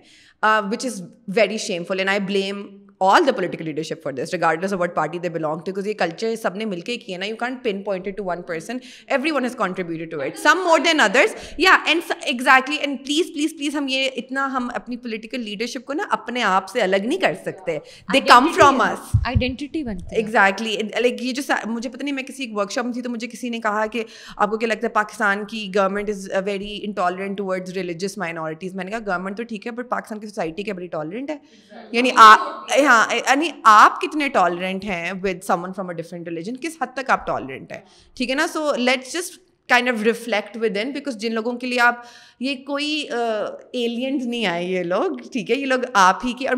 which is very shameful and I blame all the political leadership for this regardless of what party they belong to because یہ کلچر سب نے مل کے کیا نا you can pinpoint to one person everyone has contributed to it some more than others یا and exactly and please please please ہم یہ اتنا ہم اپنی پولیٹیکل لیڈرشپ کو نا اپنے آپ سے الگ نہیں کر سکتے دے کم فرام اس آئیڈینٹی بنتی ایگزیکٹلی لائک یہ جو مجھے پتہ نہیں میں کسی ایک ورک شاپ میں تھی تو مجھے کسی نے کہا کہ آپ کو کیا لگتا ہے پاکستان کی government is very intolerant towards religious minorities میں نے کہا گورنمنٹ تو ٹھیک ہے بٹ پاکستان کی سوسائٹی کیا بڑی ٹالرنٹ ہے یعنی ہاں یعنی آپ کتنے ٹالرنٹ ہیں ود سمن فرام اے ڈفرنٹ ریلیجن کس حد تک آپ ٹالرنٹ ہیں؟ ٹھیک ہے نا؟ So let's just kind of reflect within because جن لوگوں کے لیے آپ، یہ کوئی ایلینز نہیں آئے یہ لوگ، ٹھیک ہے؟ یہ لوگ آپ ہی کی اور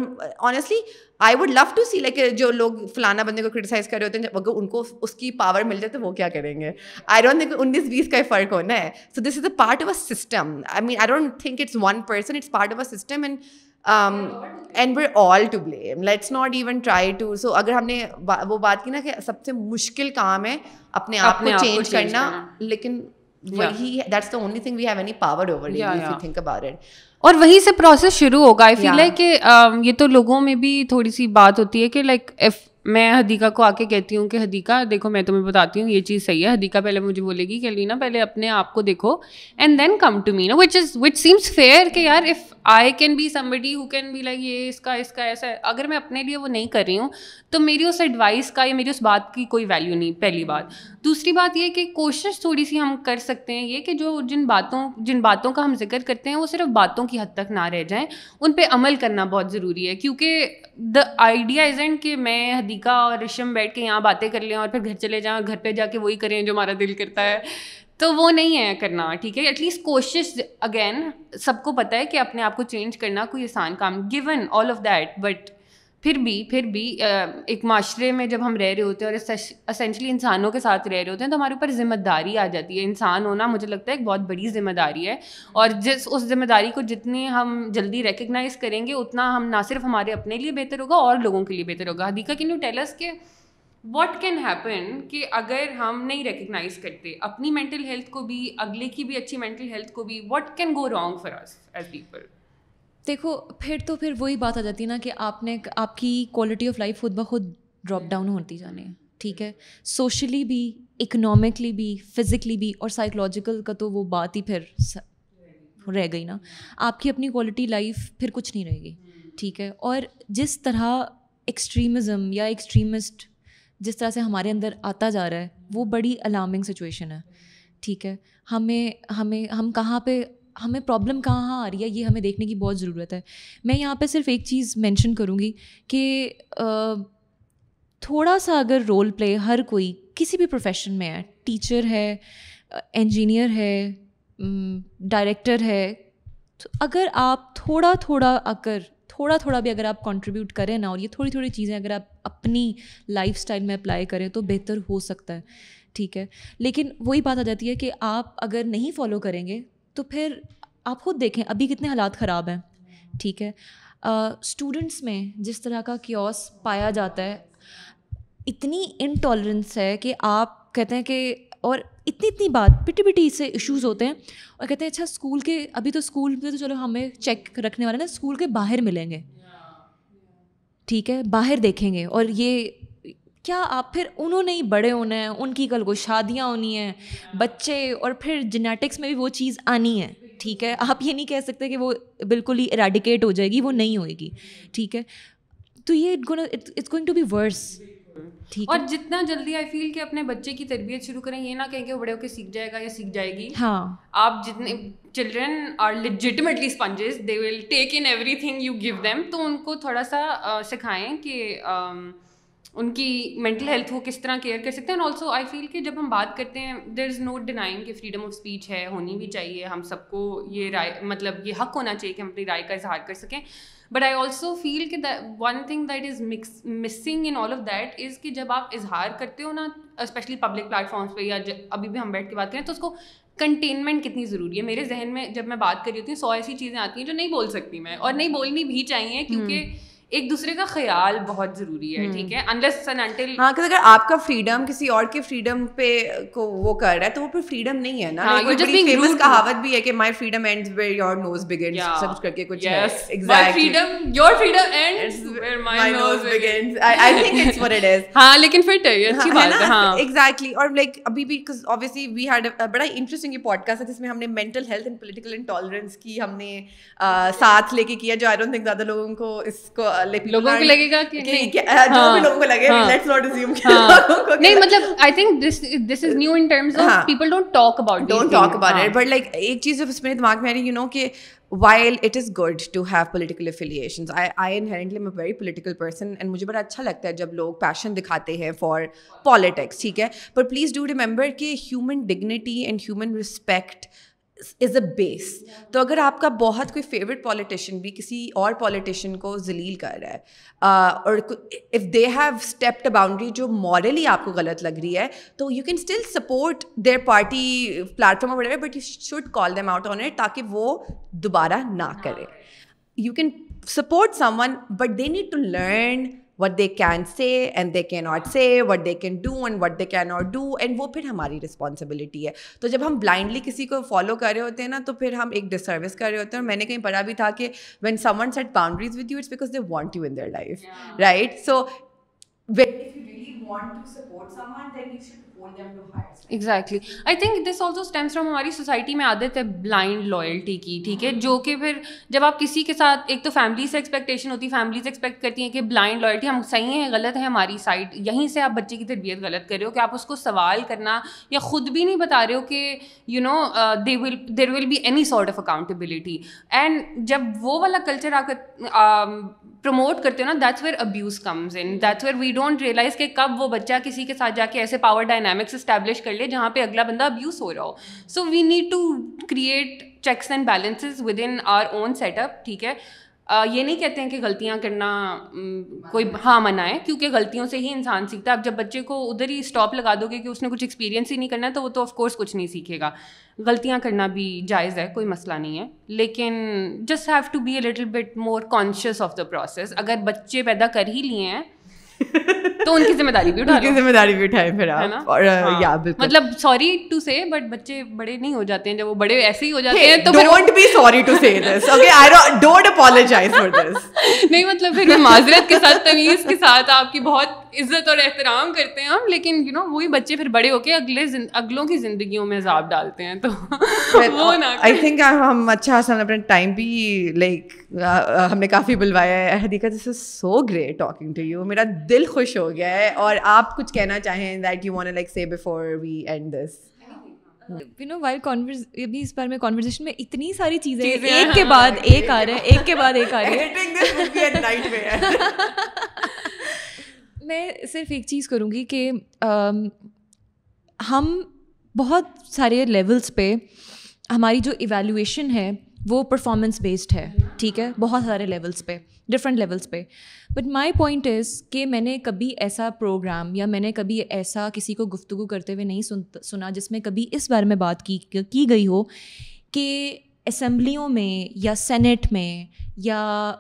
honestly I would love to see like جو لوگ فلانا بندے کو کرٹیسائز کر رہے ہوتے ہیں، اگر ان کو اس کی پاور مل جائے تو وہ کیا کریں گے؟ آئی ڈونٹ تھنک انیس بیس کا فرق ہونا ہے۔ So this is a part of a system I mean I don't think it's one person it's part of a system and and we're all to blame let's not even try to so اگر ہم نے وہ بات کی نا کہ سب سے مشکل کام ہے اپنے آپ کو چینج کرنا لیکن وہی that's the only thing we have any power over you think about it اور وہیں سے پروسیس شروع ہوگا آئی فیل ہے کہ یہ تو لوگوں میں بھی تھوڑی سی بات ہوتی ہے کہ لائک میں حدیقہ کو آ کے کہتی ہوں کہ حدیقہ، دیکھو میں تمہیں بتاتی ہوں، یہ چیز صحیح ہے۔ حدیقہ پہلے مجھے بولے گی کہ لینا، پہلے اپنے آپ کو دیکھو اینڈ دین کم ٹو می نا وچ از وچ سیمس فیئر کہ یار if I can be somebody who can be like یہ، اس کا اس کا، ایسا ہے۔ اگر میں اپنے لیے وہ نہیں کر رہی ہوں، تو میری اس ایڈوائس کا یا میری اس بات کی کوئی ویلیو نہیں، پہلی بات۔ دوسری بات یہ کہ کوشش تھوڑی سی ہم کر سکتے ہیں یہ کہ جو جن باتوں جن باتوں کا ہم ذکر کرتے ہیں وہ صرف باتوں کی حد تک نہ رہ جائیں، ان پہ عمل کرنا بہت ضروری ہے۔ کیونکہ دا آئیڈیا ازنٹ کہ میں، حدیقہ اور رشم بیٹھ کے یہاں باتیں کر لیں اور پھر گھر چلے جائیں اور گھر پہ جا کے وہی کریں جو ہمارا دل کرتا ہے۔ تو وہ نہیں ہے کرنا، ٹھیک ہے؟ ایٹ لیسٹ کوشش اگین سب کو پتہ ہے کہ اپنے آپ کو چینج کرنا کوئی آسان کام gone all of that but پھر بھی پھر بھی ایک معاشرے میں جب ہم رہ رہے ہوتے ہیں اور اسینشلی انسانوں کے ساتھ رہ رہے ہوتے ہیں تو ہمارے اوپر ذمہ داری آ جاتی ہے۔ انسان ہونا مجھے لگتا ہے ایک بہت بڑی ذمہ داری ہے۔ اور جس، اس ذمہ داری کو جتنی ہم جلدی ریکگنائز کریں گے، اتنا ہم نہ صرف ہمارے اپنے لیے بہتر ہوگا، اور لوگوں کے لیے بہتر ہوگا۔ حدیقہ کی نیو ٹیلس کہ واٹ کین ہیپن کہ اگر ہم نہیں ریکگنائز کرتے، اپنی مینٹل ہیلتھ کو بھی، اگلے کی بھی اچھی مینٹل ہیلتھ کو بھی what can go wrong for us as people دیکھو، پھر تو پھر وہی بات آ جاتی ہے نا کہ آپ نے آپ کی کوالٹی آف لائف خود بخود ڈراپ ڈاؤن ہوتی جانی ہے ٹھیک ہے؟ سوشلی بھی اکنامکلی بھی فزیکلی بھی اور سائیکلوجیکل کا تو وہ بات ہی پھر رہ گئی نا۔ آپ کی اپنی کوالٹی لائف پھر کچھ نہیں رہے گی، ٹھیک ہے؟ اور جس طرح ایکسٹریمزم یا ایکسٹریمسٹ جس طرح سے ہمارے اندر آتا جا رہا ہے، وہ بڑی الارمنگ سچویشن ہے، ٹھیک ہے؟ ہمیں ہمیں ہم کہاں پہ ہمیں پرابلم کہاں آ رہی ہے، یہ ہمیں دیکھنے کی بہت ضرورت ہے۔ میں یہاں پہ صرف ایک چیز مینشن کروں گی کہ تھوڑا سا اگر رول پلے ہر کوئی کسی بھی پروفیشن میں ہے ٹیچر ہے انجینئر ہے ڈائریکٹر ہے اگر آپ تھوڑا تھوڑا اگر، تھوڑا تھوڑا بھی اگر آپ کنٹریبیوٹ کریں نا، اور یہ تھوڑی تھوڑی چیزیں اگر آپ اپنی لائف اسٹائل میں اپلائی کریں تو بہتر ہو سکتا ہے، ٹھیک ہے۔ لیکن وہی بات آ جاتی ہے کہ آپ اگر نہیں فالو کریں گے تو پھر آپ خود دیکھیں ابھی کتنے حالات خراب ہیں۔ ٹھیک ہے۔ اسٹوڈنٹس میں جس طرح کا کیوس پایا جاتا ہے اتنی انٹالرنس ہے کہ آپ کہتے ہیں کہ اور اتنی اتنی بات پٹی پٹی سے ایشوز ہوتے ہیں۔ اور کہتے ہیں اچھا اسکول کے ابھی تو اسکول میں تو چلو ہمیں چیک رکھنے والے نا اسکول کے باہر ملیں گے۔ ٹھیک ہے باہر دیکھیں گے۔ اور یہ کیا آپ پھر انہوں نے ہی بڑے ہونا ہے ان کی کل کو شادیاں ہونی ہیں بچے اور پھر جینیٹکس میں بھی وہ چیز آنی ہے ٹھیک ہے؟ آپ یہ نہیں کہہ سکتے کہ وہ بالکل ہی اریڈیکیٹ ہو جائے گی وہ نہیں ہوئے گی ٹھیک ہے؟ تو یہ it's going to be worse اور جتنا جلدی آئی فیل کہ اپنے بچے کی تربیت شروع کریں یہ نہ کہیں کہ وہ بڑے ہو کے سیکھ جائے گا یا سیکھ جائے گی۔ ہاں۔ آپ جتنے children are legitimately sponges they will take in everything you give them تو ان کو تھوڑا سا سکھائیں کہ ان کی مینٹل ہیلتھ کو کس طرح کیئر کر سکتے ہیں اینڈ آلسو آئی فیل کہ جب ہم بات کرتے ہیں دیر از نو ڈینائنگ کہ فریڈم آف اسپیچ ہے ہونی بھی چاہیے ہم سب کو یہ رائے مطلب یہ حق ہونا چاہیے کہ ہم اپنی رائے کا اظہار کر سکیں بٹ آئی آلسو فیل کہ one thing that is mix missing in all of that is کہ جب آپ اظہار کرتے ہو نا اسپیشلی پبلک پلیٹفارمس پہ یا ابھی بھی ہم بیٹھ کے بات کریں تو اس کو کنٹینمنٹ کتنی ضروری ہے میرے ذہن میں جب میں بات کر رہی ہوتی ہوں سو ایسی چیزیں آتی ہیں جو نہیں بول سکتی میں اور نہیں بولنی بھی چاہیے کیونکہ ایک دوسرے کا خیال بہت ضروری ہے ٹھیک ہے؟ انلیس انٹل ہاں اگر آپ کا فریڈم کسی اور کے فریڈم پہ کو وہ کر رہا ہے تو وہ پھر فریڈم نہیں ہے نا۔ فیمس کہاوت بھی ہے کہ my freedom ends where your nose begins سب کر کے کچھ freedom your freedom ends where my nose begins I think it's what it is ہاں لیکن اچھی بات ہے ہاں ایگزیکٹلی اور لائک ابھی بھی obviously we had a بڑا انٹرسٹنگ یہ پوڈکاسٹ ہے جس میں ہم نے mental health and political intolerance کی ہم نے ساتھ لے کے کیا جو آئی ڈونٹ تھنک زیادہ لوگوں کو اس کو لوگوں کو لگے لگے گا کہ نہیں مطلب I think this is new in terms of people don't talk about don't talk about it but like ایک چیز اس میرے دماغ میں آ رہی یو نو کہ while it is good to have political affiliations I inherently am a very political person and مجھے بڑا اچھا لگتا ہے جب لوگ پیشن دکھاتے ہیں فار پالیٹکس ٹھیک ہے؟ پر پلیز ڈو ریمبر کہ human dignity and human respect is a base تو اگر آپ کا بہت کوئی فیوریٹ پالیٹیشین بھی کسی اور پالیٹیشین کو ذلیل کر رہا ہے اور if they have stepped boundary جو مورلی آپ کو غلط لگ رہی ہے، تو you can still support their party platform وغیرہ but you should call them out on it تاکہ وہ دوبارہ نہ کرے۔ You can support someone but they need to learn what they can say and they can not say what they can do and what they can not do and وہ پھر ہماری responsibility ہے۔ تو جب ہم بلائنڈلی کسی کو follow کر رہے ہوتے ہیں نا تو پھر ہم ایک ڈس سروس کر رہے ہوتے ہیں۔ اور میں نے کہیں پڑھا بھی تھا کہ when someone sets boundaries with you it's because they want you in their life right so want exactly I think this also stems from ہماری سوسائٹی میں عادت ہے بلائنڈ لائلٹی کی ٹھیک ہے جو کہ پھر جب آپ کسی کے ساتھ ایک تو فیملی سے ایکسپیکٹیشن ہوتی ہے فیملیز ایکسپیکٹ کرتی ہیں کہ بلائنڈ لائلٹی ہم صحیح ہیں غلط ہے ہماری سائڈ یہیں سے آپ بچے کی تربیت غلط کر رہے ہو کہ آپ اس کو سوال کرنا یا خود بھی نہیں بتا رہے ہو کہ you know they will there will be any sort of accountability and جب وہ والا کلچر آپ پروموٹ کرتے ہو نا that's where abuse comes in that's where we don't realise کہ کب وہ بچہ کسی کے ساتھ جا کے ایسے پاور ڈائنامکس اسٹیبلش کر لے جہاں پہ اگلا بندہ ابیوز ہو رہا ہو. So we need to create checks and balances within our own setup ٹھیک ہے؟ یہ نہیں کہتے ہیں کہ غلطیاں کرنا کوئی ہاں منع ہے کیونکہ غلطیوں سے ہی انسان سیکھتا ہے۔ اب جب بچے کو ادھر ہی اسٹاپ لگا دو گے کہ اس نے کچھ ایکسپیرینس ہی نہیں کرنا ہے تو وہ تو آف کورس کچھ نہیں سیکھے گا۔ غلطیاں کرنا بھی جائز ہے کوئی مسئلہ نہیں ہے۔ لیکن just have to be a little bit more conscious of the process اگر بچے پیدا کر ہی لیے ہیں تو ان کی ذمہ داری بھی اٹھائیں ذمہ داری بھی اٹھائیں پھر اور ہاں۔ مطلب سوری ٹو سے بٹ بچے بڑے نہیں ہو جاتے ہیں۔ جب وہ بڑے ایسے ہی ہو جاتے ہیں تو don't be sorry to say this okay I don't apologise for this نہیں مطلب پھر معذرت کے ساتھ تمیز کے ساتھ آپ کی بہت عزت اور احترام کرتے ہیں ہم لیکن یو نو وہی بچے پھر بڑے ہو کے اگلے اگلوں کی زندگیوں میں عذاب ڈالتے ہیں تو وہ نا آئی تھنک ہم اچھا ہم نے اپنا ٹائم بھی لائک ہم نے کافی بلوایا ہے۔ Hadiqa this is so great talking to you میرا دل خوش ہو گیا ہے اور آپ کچھ کہنا چاہیں that you want like say before we end this you know while ابھی اس بارے میں کانورزیشن میں اتنی ساری چیزیں ایک کے بعد ایک آ رہے ہیں ایک کے بعد ایک آ رہے ہیں۔ میں صرف ایک چیز کروں گی کہ ہم بہت سارے لیولس پہ ہماری جو ایویلویشن ہے وہ پرفارمنس بیسڈ ہے، ٹھیک ہے؟ بہت سارے لیولس پہ ڈفرینٹ لیولس پہ. بٹ مائی پوائنٹ از کہ میں نے کبھی ایسا پروگرام یا میں نے کبھی ایسا کسی کو گفتگو کرتے ہوئے نہیں سنا جس میں کبھی اس بارے میں بات کی کی گئی ہو کہ اسمبلیوں میں یا سینٹ میں یا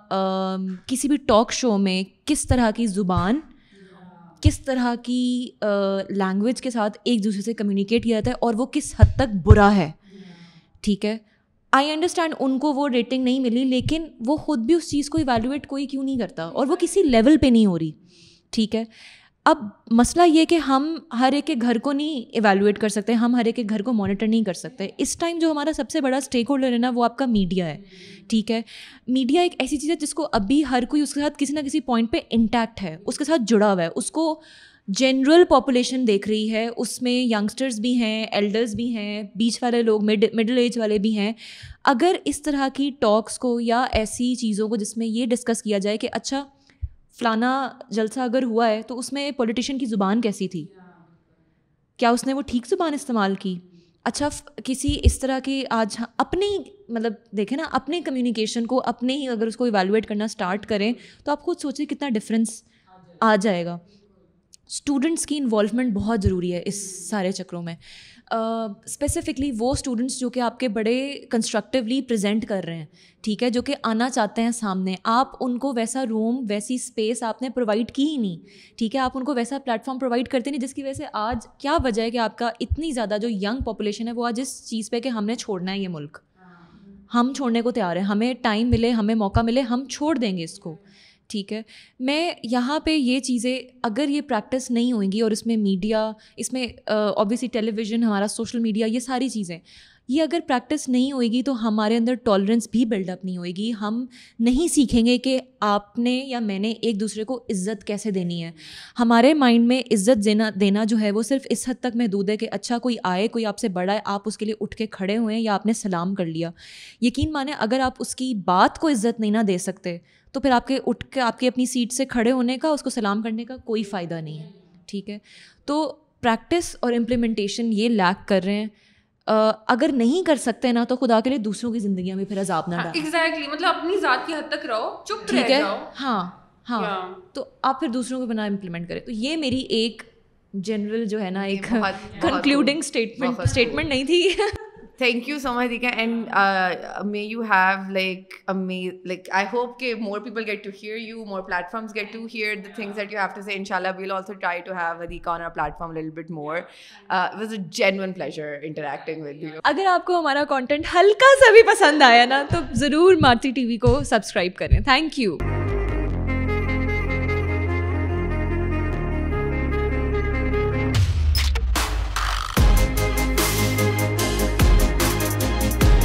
کسی بھی ٹاک شو میں کس طرح کی زبان، کس طرح کی لینگویج کے ساتھ ایک دوسرے سے کمیونیکیٹ کیا جاتا ہے اور وہ کس حد تک برا ہے، ٹھیک ہے؟ آئی انڈرسٹینڈ ان کو وہ ریٹنگ نہیں ملی، لیکن وہ خود بھی اس چیز کو ایویلویٹ کوئی کیوں نہیں کرتا؟ اور وہ کسی لیول پہ نہیں ہو رہی۔ ٹھیک ہے۔ اب مسئلہ یہ کہ ہم ہر ایک کے گھر کو نہیں ایویلویٹ کر سکتے، ہم ہر ایک کے گھر کو مانیٹر نہیں کر سکتے۔ اس ٹائم جو ہمارا سب سے بڑا اسٹیک ہولڈر ہے نا، وہ آپ کا میڈیا ہے۔ ٹھیک ہے۔ میڈیا ایک ایسی چیز ہے جس کو ابھی ہر کوئی اس کے ساتھ کسی نہ کسی پوائنٹ پہ انٹیکٹ ہے، اس کے ساتھ جڑا ہوا ہے، اس کو جنرل پاپولیشن دیکھ رہی ہے، اس میں ینگسٹرز بھی ہیں ایلڈرز بھی ہیں، بیچ والے لوگ مڈ مڈل ایج والے بھی ہیں۔ اگر اس طرح کی ٹاکس کو یا ایسی چیزوں کو جس میں یہ ڈسکس کیا جائے کہ اچھا فلانا جلسہ اگر ہوا ہے تو اس میں پولیٹیشین کی زبان کیسی تھی؟ کیا اس نے وہ ٹھیک زبان استعمال کی؟ اچھا کسی اس طرح کی آج ہاں، اپنی مطلب دیکھیں نا اپنی کمیونیکیشن کو، اپنے ہی اگر اس کو ایویلویٹ کرنا اسٹارٹ کریں تو آپ خود سوچیں کتنا ڈفرینس آ جائے گا۔ اسٹوڈنٹس کی انوالومنٹ بہت ضروری ہے اس سارے چکروں میں۔ اسپیسیفکلی وہ اسٹوڈنٹس جو کہ آپ کے بڑے کنسٹرکٹیولی پریزنٹ کر رہے ہیں، ٹھیک ہے، جو کہ آنا چاہتے ہیں سامنے۔ آپ ان کو ویسا روم ویسی اسپیس آپ نے پرووائڈ کی ہی نہیں، ٹھیک ہے، آپ ان کو ویسا پلیٹفارم پرووائڈ کرتے نہیں، جس کی وجہ سے آج کیا وجہ ہے کہ آپ کا اتنی زیادہ جو ینگ پاپولیشن ہے وہ آج اس چیز پہ کہ ہم نے چھوڑنا ہے یہ ملک۔ ہم چھوڑنے کو تیار ہیں، ہمیں ٹائم ملے، ہمیں موقع ملے، ہم چھوڑ دیں گے اس کو۔ ٹھیک ہے۔ میں یہاں پہ یہ چیزیں اگر یہ پریکٹس نہیں ہوئیں گی اور اس میں میڈیا اس میں اوبیسلی ٹیلی ویژن ہمارا سوشل میڈیا یہ ساری چیزیں یہ اگر پریکٹس نہیں ہوئے گی تو ہمارے اندر ٹالرنس بھی بلڈ اپ نہیں ہوئے گی۔ ہم نہیں سیکھیں گے کہ آپ نے یا میں نے ایک دوسرے کو عزت کیسے دینی ہے۔ ہمارے مائنڈ میں عزت دینا دینا جو ہے وہ صرف اس حد تک محدود ہے کہ اچھا کوئی آئے، کوئی آپ سے بڑا ہے، آپ اس کے لیے اٹھ کے کھڑے ہوئے ہیں یا آپ نے سلام کر لیا۔ یقین مانیں اگر آپ اس کی بات کو عزت نہیں نہ دے سکتے تو پھر آپ کے اٹھ کے، آپ کی اپنی سیٹ سے کھڑے ہونے کا، اس کو سلام کرنے کا کوئی فائدہ نہیں ہے۔ ٹھیک ہے؟ تو پریکٹس اور امپلیمنٹیشن یہ لیک کر رہے ہیں۔ اگر نہیں کر سکتے نا تو خدا کے لیے دوسروں کی زندگیوں میں پھر عذاب نہ ایگزیکٹلی مطلب اپنی ذات کی حد تک رہو چپ ٹھیک ہے؟ ہاں ہاں۔ تو آپ پھر دوسروں کو بنا امپلیمنٹ کریں۔ تو یہ میری ایک جنرل جو ہے نا ایک کنکلوڈنگ اسٹیٹمنٹ اسٹیٹمنٹ نہیں تھی۔ تھینک یو سو مچ دیکھا and may you have like like I hope کہ more people get to hear you more platforms get to hear the things that you have to say ان شاء اللہ we'll also try to have Hadiqa on our platform Lal but more was a genuine pleasure interacting with you اگر آپ کو ہمارا content ہلکا سا بھی پسند آیا نا تو ضرور مارتی ٹی وی کو سبسکرائب کریں تھینک یو